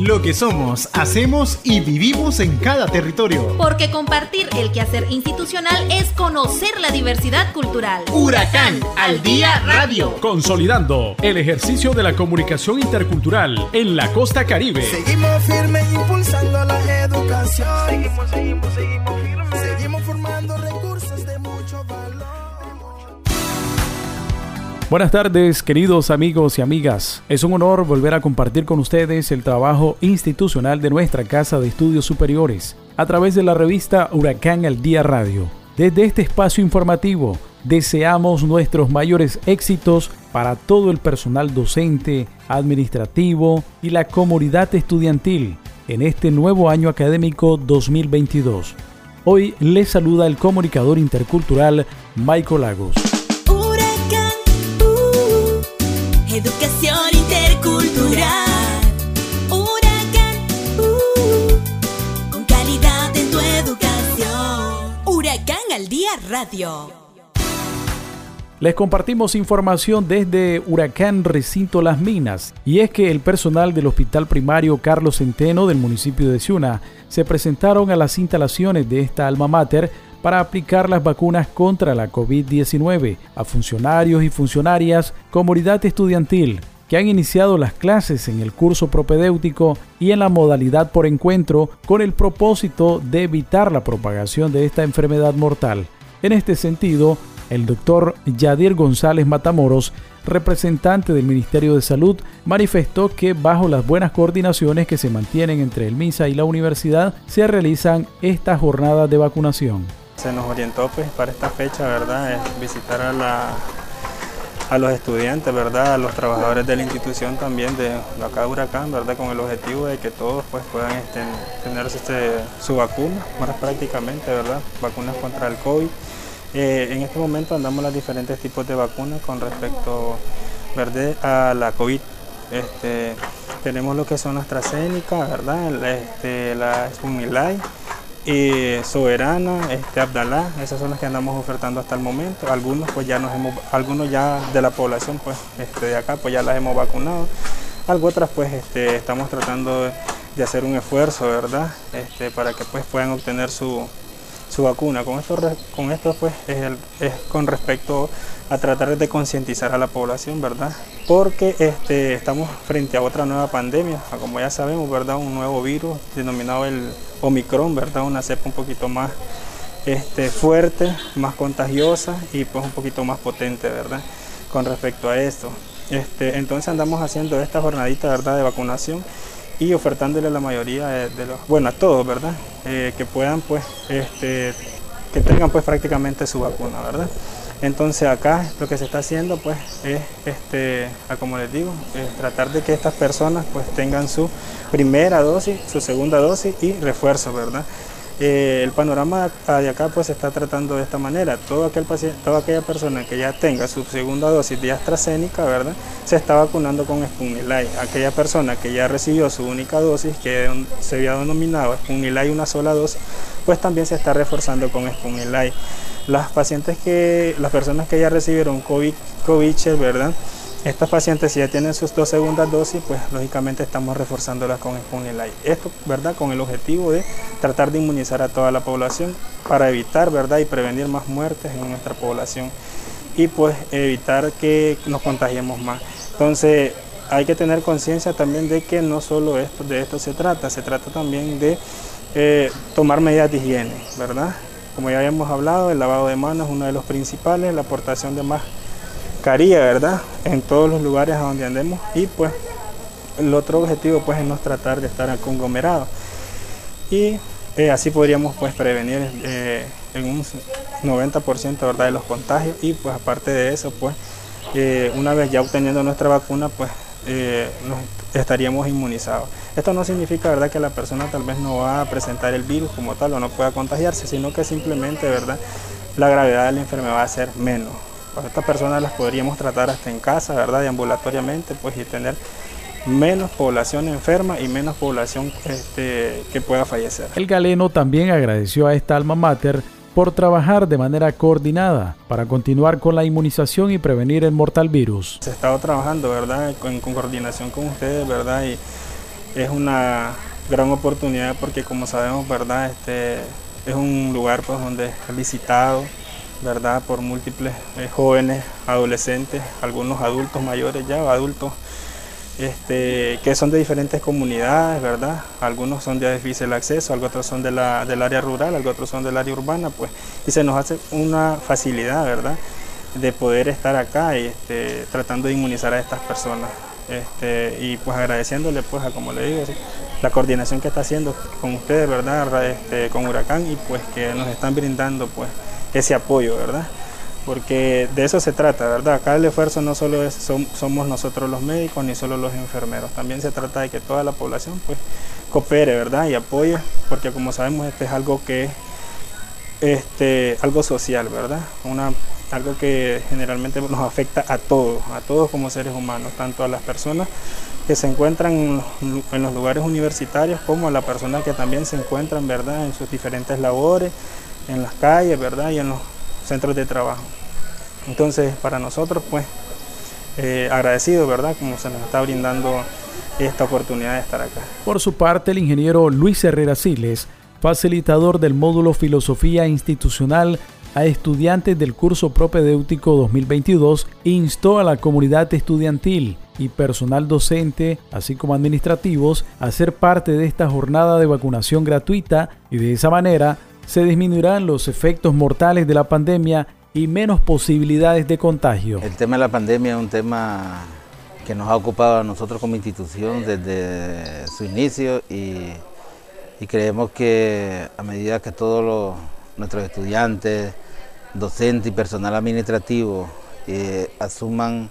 Lo que somos, hacemos y vivimos en cada territorio. Porque compartir el quehacer institucional es conocer la diversidad cultural. Huracán al día radio. Consolidando el ejercicio de la comunicación intercultural en la costa caribe. Seguimos firmes impulsando la educación. Seguimos, seguimos, seguimos Buenas tardes, queridos amigos y amigas. Es un honor volver a compartir con ustedes el trabajo institucional de nuestra Casa de Estudios Superiores a través de la revista Huracán al Día Radio. Desde este espacio informativo, deseamos nuestros mayores éxitos para todo el personal docente, administrativo y la comunidad estudiantil en este nuevo año académico 2022. Hoy les saluda el comunicador intercultural Michael Lagos. Educación intercultural. Huracán. Uh, con calidad en tu educación. Huracán al día radio. Les compartimos información desde Huracán Recinto Las Minas y es que el personal del Hospital Primario Carlos Centeno del municipio de Ciuna se presentaron a las instalaciones de esta alma mater para aplicar las vacunas contra la COVID-19 a funcionarios y funcionarias, comunidad estudiantil, que han iniciado las clases en el curso propedéutico y en la modalidad por encuentro con el propósito de evitar la propagación de esta enfermedad mortal. En este sentido, el doctor Yadir González Matamoros, representante del Ministerio de Salud, manifestó que bajo las buenas coordinaciones que se mantienen entre el MISA y la universidad, se realizan estas jornadas de vacunación. Se nos orientó pues para esta fecha, ¿verdad? Es visitar a, la, a los estudiantes, ¿verdad? A los trabajadores de la institución también de, acá de Huracán, ¿verdad? Con el objetivo de que todos pues puedan este, tener este, su vacuna, más prácticamente, ¿verdad? Vacunas contra el COVID. Eh, en este momento andamos los diferentes tipos de vacunas con respecto ¿verdad? a la COVID. Este, tenemos lo que son AstraZeneca, ¿verdad? Este, la Sputnik Soberana, este, Abdalá, esas son las que andamos ofertando hasta el momento. Algunos pues ya nos hemos, algunos ya de la población pues este, de acá pues ya las hemos vacunado. Algunas otras pues este, estamos tratando de hacer un esfuerzo, ¿verdad? Este, para que pues puedan obtener su, su vacuna. Con esto, con esto pues es, es, con respecto a tratar de concientizar a la población, ¿verdad? Porque este, estamos frente a otra nueva pandemia, como ya sabemos, ¿verdad? Un nuevo virus denominado el Omicron, ¿verdad? Una cepa un poquito más este, fuerte, más contagiosa y pues un poquito más potente, ¿verdad? Con respecto a esto. Este, entonces andamos haciendo esta jornadita, ¿verdad? De vacunación y ofertándole a la mayoría de, los, bueno, a todos, ¿verdad? Eh, que puedan, pues, este, que tengan, pues, prácticamente su vacuna, ¿verdad? Entonces acá lo que se está haciendo, pues, es, este, como les digo, tratar de que estas personas, pues, tengan su primera dosis, su segunda dosis y refuerzo, ¿verdad? Eh, el panorama de acá pues se está tratando de esta manera. Todo aquel paciente, toda aquella persona que ya tenga su segunda dosis de AstraZeneca, ¿verdad? Se está vacunando con Sputnik Aquella persona que ya recibió su única dosis, que se había denominado Sputnik una sola dosis, pues también se está reforzando con Sputnik Las pacientes que, las personas que ya recibieron COVID, COVID ¿verdad? Estas pacientes si ya tienen sus dos segundas dosis, pues lógicamente estamos reforzándolas con Sputnik Esto, ¿verdad? Con el objetivo de tratar de inmunizar a toda la población para evitar, ¿verdad? Y prevenir más muertes en nuestra población y pues evitar que nos contagiemos más. Entonces hay que tener conciencia también de que no solo esto, de esto se trata, se trata también de eh, tomar medidas de higiene, ¿verdad? Como ya habíamos hablado, el lavado de manos es uno de los principales, la aportación de más caría, ¿verdad? En todos los lugares a donde andemos y pues el otro objetivo pues es no tratar de estar conglomerados y eh, así podríamos pues prevenir eh, en un 90% ¿verdad? de los contagios y pues aparte de eso pues eh, una vez ya obteniendo nuestra vacuna pues nos estaríamos inmunizados. Esto no significa verdad que la persona tal vez no va a presentar el virus como tal o no pueda contagiarse, sino que simplemente verdad la gravedad de la enfermedad va a ser menos. Para estas personas las podríamos tratar hasta en casa, ¿verdad? Y ambulatoriamente, pues y tener menos población enferma y menos población este, que pueda fallecer. El galeno también agradeció a esta alma mater por trabajar de manera coordinada para continuar con la inmunización y prevenir el mortal virus. Se ha estado trabajando, ¿verdad? En, coordinación con ustedes, ¿verdad? Y es una gran oportunidad porque como sabemos, ¿verdad? Este, es un lugar pues, donde es visitado, ¿verdad? Por múltiples eh, jóvenes, adolescentes, algunos adultos mayores ya, adultos este, que son de diferentes comunidades, ¿verdad? Algunos son de difícil acceso, otros son de la, del área rural, otros son del área urbana, pues, y se nos hace una facilidad, ¿verdad? De poder estar acá y este, tratando de inmunizar a estas personas. Este, y pues agradeciéndole, pues, a, como le digo, la coordinación que está haciendo con ustedes, ¿verdad? Este, con Huracán y pues que nos están brindando, pues, ese apoyo, ¿verdad? porque de eso se trata, ¿verdad? Acá el esfuerzo no solo es, somos nosotros los médicos ni solo los enfermeros, también se trata de que toda la población pues coopere, ¿verdad? Y apoye, porque como sabemos este es algo que este algo social, ¿verdad? Una algo que generalmente nos afecta a todos, a todos como seres humanos, tanto a las personas que se encuentran en los lugares universitarios como a las personas que también se encuentran, ¿verdad? En sus diferentes labores, en las calles, ¿verdad? Y en los centros de trabajo. Entonces, para nosotros, pues, eh, agradecido, ¿verdad? Como se nos está brindando esta oportunidad de estar acá. Por su parte, el ingeniero Luis Herrera Siles, facilitador del módulo Filosofía Institucional a estudiantes del curso propedéutico 2022, instó a la comunidad estudiantil y personal docente, así como administrativos, a ser parte de esta jornada de vacunación gratuita y de esa manera se disminuirán los efectos mortales de la pandemia y menos posibilidades de contagio. El tema de la pandemia es un tema que nos ha ocupado a nosotros como institución desde su inicio y, creemos que a medida que todos nuestros estudiantes, docentes y personal administrativo eh, asuman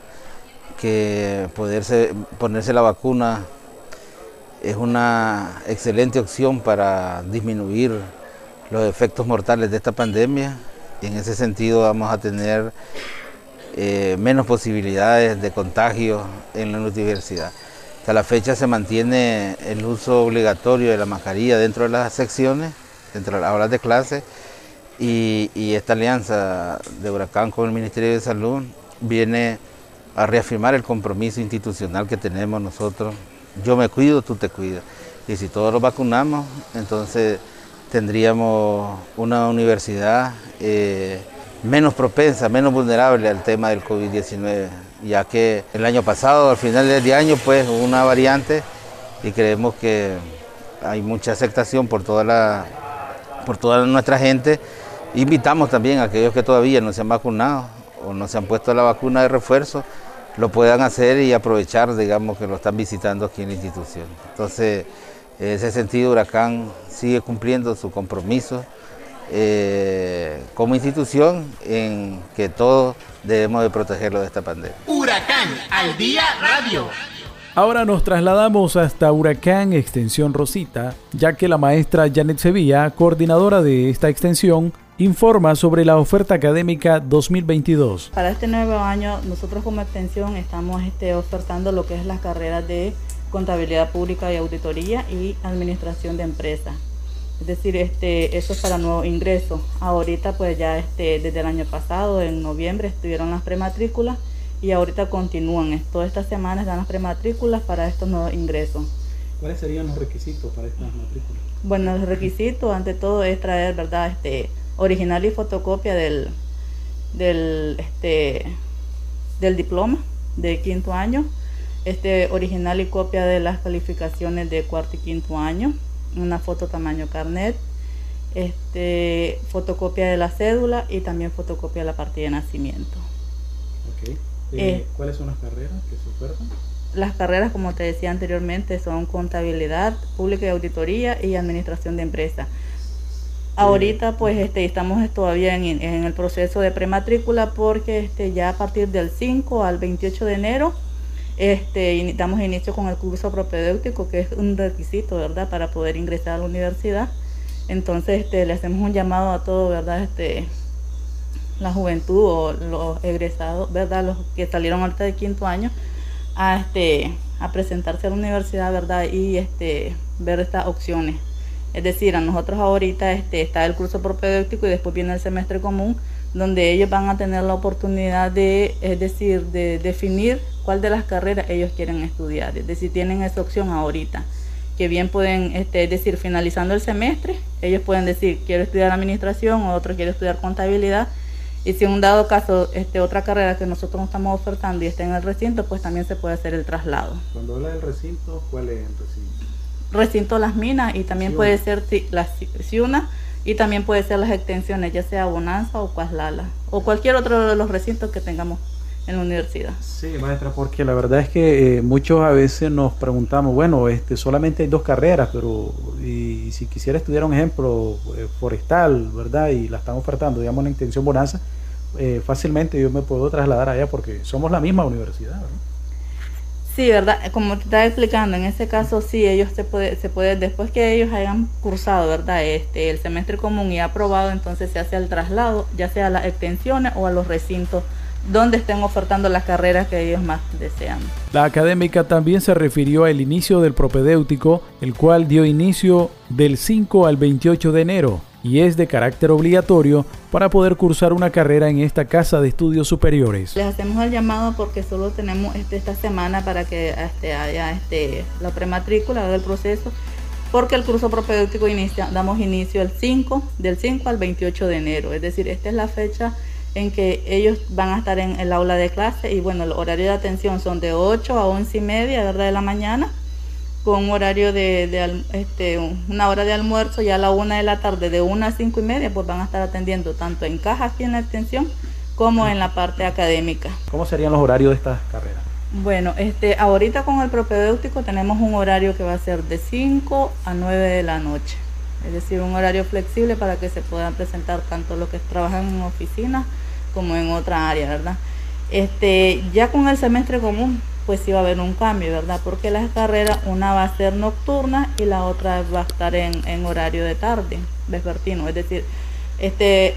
que ponerse la vacuna es una excelente opción para disminuir los efectos mortales de esta pandemia y en ese sentido vamos a tener eh, menos posibilidades de contagio en la universidad. Hasta la fecha se mantiene el uso obligatorio de la mascarilla dentro de las secciones, dentro de las aulas de clase y esta alianza de Huracán con el Ministerio de Salud viene a reafirmar el compromiso institucional que tenemos nosotros. Yo me cuido, tú te cuidas. Y si todos los vacunamos, entonces tendríamos una universidad eh, menos propensa, menos vulnerable al tema del COVID-19, ya que el año pasado, al final del año, pues hubo una variante y creemos que hay mucha aceptación por toda, la, por toda nuestra gente. Invitamos también a aquellos que todavía no se han vacunado o no se han puesto la vacuna de refuerzo, lo puedan hacer y aprovechar, digamos, que lo están visitando aquí en la institución. Entonces, en ese sentido, Huracán sigue cumpliendo su compromiso eh, como institución en que todos debemos de protegerlo de esta pandemia. Huracán al día radio. Ahora nos trasladamos hasta Huracán Extensión Rosita, ya que la maestra Janet Sevilla, coordinadora de esta extensión, informa sobre la oferta académica 2022. Para este nuevo año, nosotros como extensión estamos este, ofertando lo que es las carreras de contabilidad pública y auditoría y administración de empresas. Es decir, este, eso es para nuevo ingreso. Ahorita pues ya este, desde el año pasado, en noviembre, estuvieron las prematrículas y ahorita continúan. Todas estas semanas dan las prematrículas para estos nuevos ingresos. ¿Cuáles serían los requisitos para estas matrículas? Bueno, el requisito ante todo es traer, ¿verdad? Este, original y fotocopia del, del, este, del diploma de quinto año este original y copia de las calificaciones de cuarto y quinto año, una foto tamaño carnet, este, fotocopia de la cédula y también fotocopia de la partida de nacimiento. Okay. Eh, eh, ¿Cuáles son las carreras que se ofertan? Las carreras, como te decía anteriormente, son contabilidad pública y auditoría y administración de empresas. Ahorita pues este, estamos todavía en, en, el proceso de prematrícula porque este, ya a partir del 5 al 28 de enero este, damos inicio con el curso propedéutico, que es un requisito, ¿verdad?, para poder ingresar a la universidad. Entonces, este, le hacemos un llamado a todo, ¿verdad?, este, la juventud o los egresados, ¿verdad?, los que salieron ahorita de quinto año, a, este, presentarse a la universidad, ¿verdad?, y este, ver estas opciones. Es decir, a nosotros ahorita este, está el curso propedéutico y después viene el semestre común, donde ellos van a tener la oportunidad de, es decir, de definir cuál de las carreras ellos quieren estudiar, es decir, tienen esa opción ahorita. que bien pueden, este, decir, finalizando el semestre, ellos pueden decir, quiero estudiar administración o otro quiere estudiar contabilidad. Y si en un dado caso, este, otra carrera que nosotros no estamos ofertando y está en el recinto, pues también se puede hacer el traslado. Cuando habla del recinto, ¿cuál es el recinto? Recinto Las Minas y también puede ser la Ciuna y también puede ser las extensiones, ya sea Bonanza o Cuaslala o cualquier otro de los recintos que tengamos en la universidad. Sí, maestra, porque la verdad es que eh, muchos a veces nos preguntamos, bueno, este, solamente hay dos carreras, pero y, si quisiera estudiar un ejemplo eh, forestal, ¿verdad? Y la están ofertando, digamos, la intención Bonanza, eh, fácilmente yo me puedo trasladar allá porque somos la misma universidad, ¿verdad? Sí, ¿verdad? Como te estaba explicando, en ese caso sí, ellos se puede, se puede, después que ellos hayan cursado, ¿verdad? Este, el semestre común y aprobado, entonces se hace el traslado, ya sea a las extensiones o a los recintos donde estén ofertando las carreras que ellos más desean. La académica también se refirió al inicio del propedéutico, el cual dio inicio del 5 al 28 de enero y es de carácter obligatorio para poder cursar una carrera en esta casa de estudios superiores. Les hacemos el llamado porque solo tenemos este, esta semana para que este, haya este, la prematrícula del proceso, porque el curso propedéutico inicia, damos inicio el 5, del 5 al 28 de enero, es decir, esta es la fecha en que ellos van a estar en el aula de clase y bueno, el horario de atención son de 8 a 11 y media de la mañana con un horario de, este, una hora de almuerzo y a la una de la tarde de 1 a 5 y media pues van a estar atendiendo tanto en caja aquí en la extensión como en la parte académica. ¿Cómo serían los horarios de estas carreras? Bueno, este, ahorita con el propedéutico tenemos un horario que va a ser de 5 a 9 de la noche. Es decir, un horario flexible para que se puedan presentar tanto los que trabajan en oficinas como en otra área, ¿verdad? Este, ya con el semestre común, pues sí va a haber un cambio, ¿verdad? Porque las carreras, una va a ser nocturna y la otra va a estar en, horario de tarde, vespertino. Es decir, este,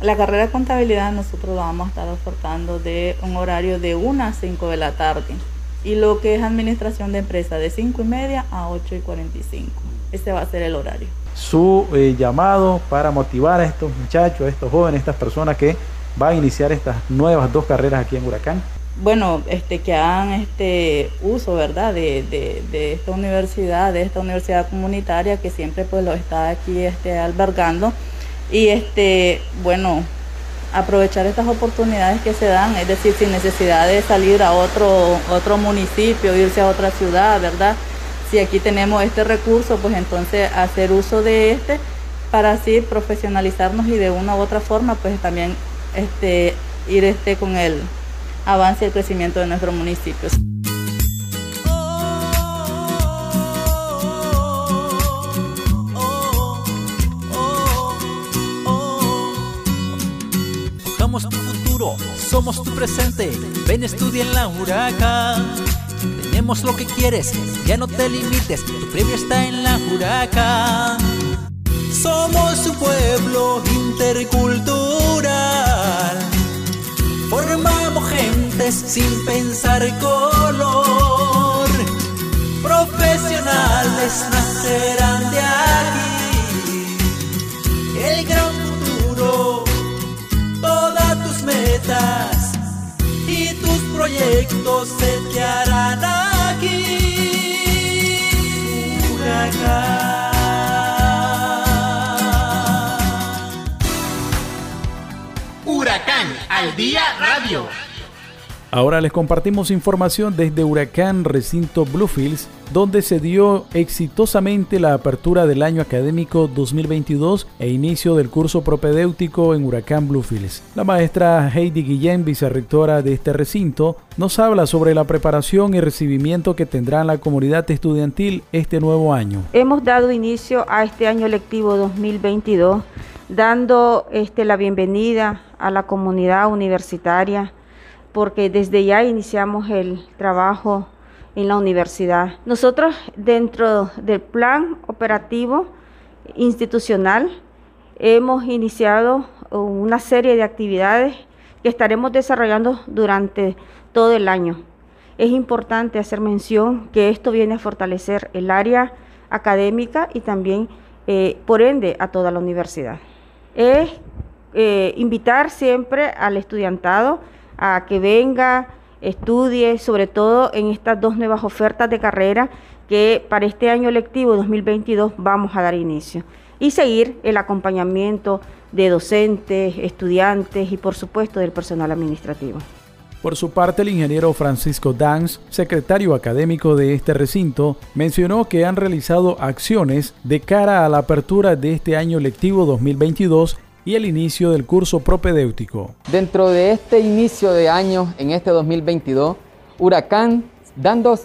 la carrera de contabilidad nosotros la vamos a estar ofertando de un horario de 1 a 5 de la tarde. Y lo que es administración de empresa de 5 y media a 8 y 45. Ese va a ser el horario. Su eh, llamado para motivar a estos muchachos, a estos jóvenes, estas personas que va a iniciar estas nuevas dos carreras aquí en Huracán? Bueno, este, que hagan este uso, ¿verdad?, de, de, esta universidad, de esta universidad comunitaria que siempre pues lo está aquí este, albergando. Y este, bueno, aprovechar estas oportunidades que se dan, es decir, sin necesidad de salir a otro, otro municipio, irse a otra ciudad, ¿verdad? Si aquí tenemos este recurso, pues entonces hacer uso de este para así profesionalizarnos y de una u otra forma, pues también este, ir este, con el avance el crecimiento de nuestros municipios. Somos tu futuro, somos tu presente. Ven, estudia en la Huracán. Tenemos lo que quieres, ya no te limites. Tu premio está en la Huracán. Somos un pueblo intercultural. Sin pensar color. Profesionales nacerán de aquí. El gran futuro, todas tus metas y tus proyectos se te harán aquí. al Día Radio. Ahora les compartimos información desde Huracán Recinto Bluefields, donde se dio exitosamente la apertura del año académico 2022 e inicio del curso propedéutico en Huracán Bluefields. La maestra Heidi Guillén, vicerrectora de este recinto, nos habla sobre la preparación y recibimiento que tendrá la comunidad estudiantil este nuevo año. Hemos dado inicio a este año lectivo 2022 dando este, la bienvenida a la comunidad universitaria, porque desde ya iniciamos el trabajo en la universidad. Nosotros dentro del plan operativo institucional hemos iniciado una serie de actividades que estaremos desarrollando durante todo el año. Es importante hacer mención que esto viene a fortalecer el área académica y también, eh, por ende, a toda la universidad es eh, invitar siempre al estudiantado a que venga, estudie, sobre todo en estas dos nuevas ofertas de carrera que para este año lectivo 2022 vamos a dar inicio y seguir el acompañamiento de docentes, estudiantes y por supuesto del personal administrativo. Por su parte, el ingeniero Francisco Danz, secretario académico de este recinto, mencionó que han realizado acciones de cara a la apertura de este año lectivo 2022 y el inicio del curso propedéutico. Dentro de este inicio de año, en este 2022, Huracán, dando,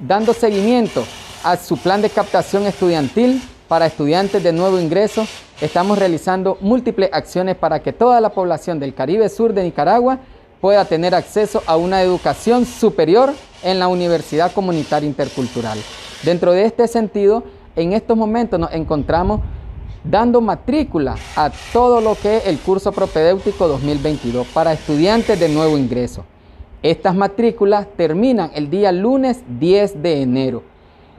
dando seguimiento a su plan de captación estudiantil para estudiantes de nuevo ingreso, estamos realizando múltiples acciones para que toda la población del Caribe Sur de Nicaragua pueda tener acceso a una educación superior en la Universidad Comunitaria Intercultural. Dentro de este sentido, en estos momentos nos encontramos dando matrícula a todo lo que es el curso propedéutico 2022 para estudiantes de nuevo ingreso. Estas matrículas terminan el día lunes 10 de enero.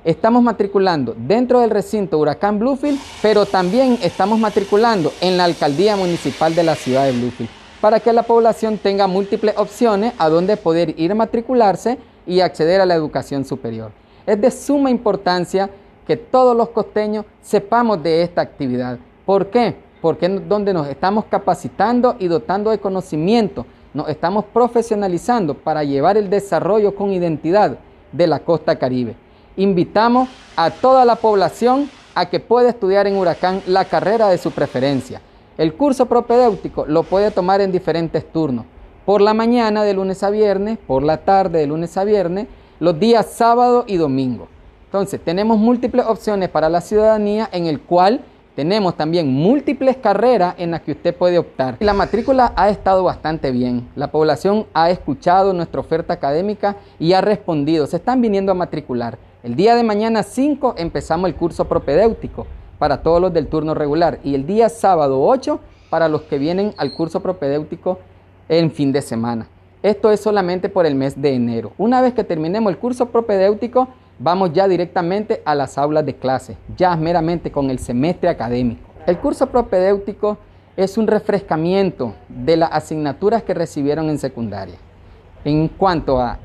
Estamos matriculando dentro del recinto Huracán Bluefield, pero también estamos matriculando en la alcaldía municipal de la ciudad de Bluefield para que la población tenga múltiples opciones a donde poder ir a matricularse y acceder a la educación superior. Es de suma importancia que todos los costeños sepamos de esta actividad. ¿Por qué? Porque es donde nos estamos capacitando y dotando de conocimiento, nos estamos profesionalizando para llevar el desarrollo con identidad de la costa caribe. Invitamos a toda la población a que pueda estudiar en Huracán la carrera de su preferencia. El curso propedéutico lo puede tomar en diferentes turnos. Por la mañana de lunes a viernes, por la tarde de lunes a viernes, los días sábado y domingo. Entonces, tenemos múltiples opciones para la ciudadanía en el cual tenemos también múltiples carreras en las que usted puede optar. La matrícula ha estado bastante bien. La población ha escuchado nuestra oferta académica y ha respondido. Se están viniendo a matricular. El día de mañana 5 empezamos el curso propedéutico para todos los del turno regular y el día sábado 8 para los que vienen al curso propedéutico en fin de semana. Esto es solamente por el mes de enero. Una vez que terminemos el curso propedéutico, vamos ya directamente a las aulas de clase, ya meramente con el semestre académico. El curso propedéutico es un refrescamiento de las asignaturas que recibieron en secundaria en cuanto a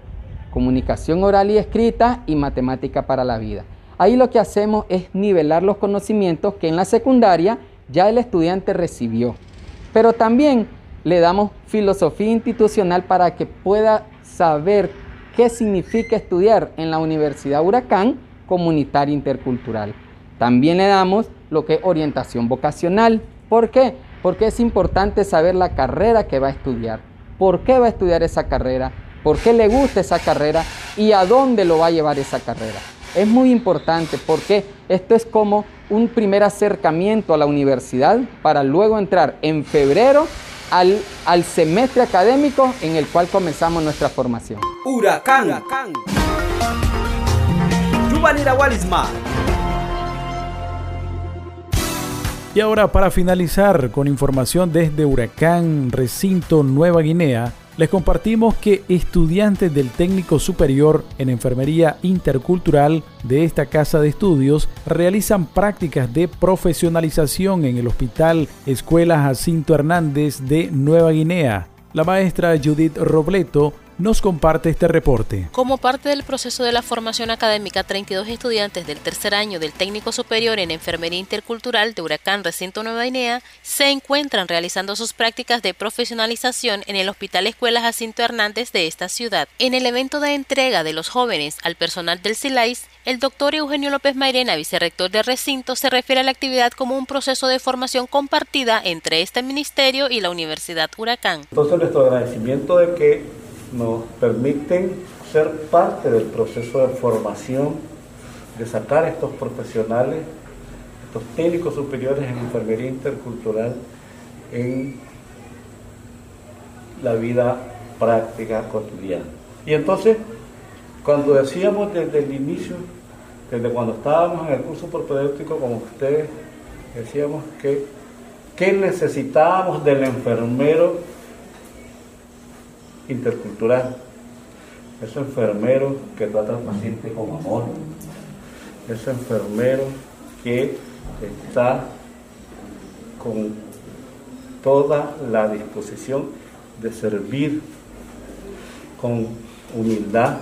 comunicación oral y escrita y matemática para la vida. Ahí lo que hacemos es nivelar los conocimientos que en la secundaria ya el estudiante recibió. Pero también le damos filosofía institucional para que pueda saber qué significa estudiar en la Universidad Huracán Comunitaria Intercultural. También le damos lo que es orientación vocacional. ¿Por qué? Porque es importante saber la carrera que va a estudiar. ¿Por qué va a estudiar esa carrera? ¿Por qué le gusta esa carrera? ¿Y a dónde lo va a llevar esa carrera? Es muy importante porque esto es como un primer acercamiento a la universidad para luego entrar en febrero al, al semestre académico en el cual comenzamos nuestra formación. Huracán. Huracán. Y ahora para finalizar con información desde Huracán Recinto Nueva Guinea, les compartimos que estudiantes del técnico superior en enfermería intercultural de esta casa de estudios realizan prácticas de profesionalización en el Hospital Escuela Jacinto Hernández de Nueva Guinea. La maestra Judith Robleto nos comparte este reporte. Como parte del proceso de la formación académica, 32 estudiantes del tercer año del técnico superior en enfermería intercultural de Huracán Recinto Nueva Guinea se encuentran realizando sus prácticas de profesionalización en el Hospital Escuela Jacinto Hernández de esta ciudad. En el evento de entrega de los jóvenes al personal del CILAIS, el doctor Eugenio López Mairena, vicerrector de recinto, se refiere a la actividad como un proceso de formación compartida entre este ministerio y la Universidad Huracán. Entonces, nuestro agradecimiento de que nos permiten ser parte del proceso de formación, de sacar estos profesionales, estos técnicos superiores en enfermería intercultural en la vida práctica cotidiana. Y entonces, cuando decíamos desde el inicio, desde cuando estábamos en el curso propedéutico, como ustedes, decíamos que, que necesitábamos del enfermero intercultural. Ese enfermero que trata al paciente con amor. Ese enfermero que está con toda la disposición de servir con humildad,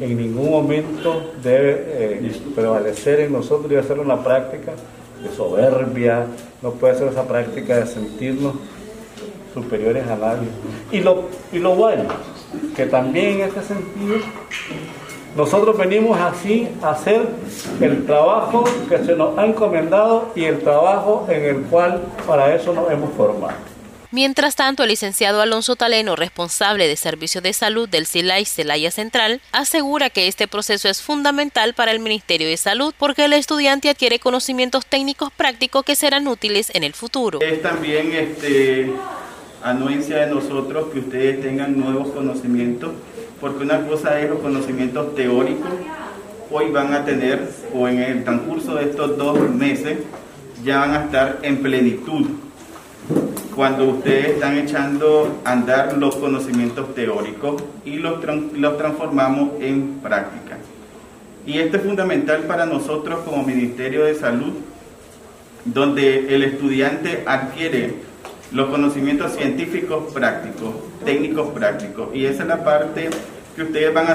en ningún momento debe eh, prevalecer en nosotros y hacerlo una práctica de soberbia, no puede ser esa práctica de sentirnos superiores a nadie. Y lo, y lo bueno, que también en este sentido, nosotros venimos así a hacer el trabajo que se nos ha encomendado y el trabajo en el cual para eso nos hemos formado. Mientras tanto, el licenciado Alonso Taleno, responsable de Servicio de Salud del CILAI Celaya Central, asegura que este proceso es fundamental para el Ministerio de Salud porque el estudiante adquiere conocimientos técnicos prácticos que serán útiles en el futuro. Es también este, anuencia de nosotros que ustedes tengan nuevos conocimientos, porque una cosa es los conocimientos teóricos, hoy van a tener, o en el transcurso de estos dos meses, ya van a estar en plenitud cuando ustedes están echando a andar los conocimientos teóricos y los, los transformamos en práctica. Y esto es fundamental para nosotros como Ministerio de Salud, donde el estudiante adquiere los conocimientos científicos prácticos, técnicos prácticos. Y esa es la parte que ustedes van a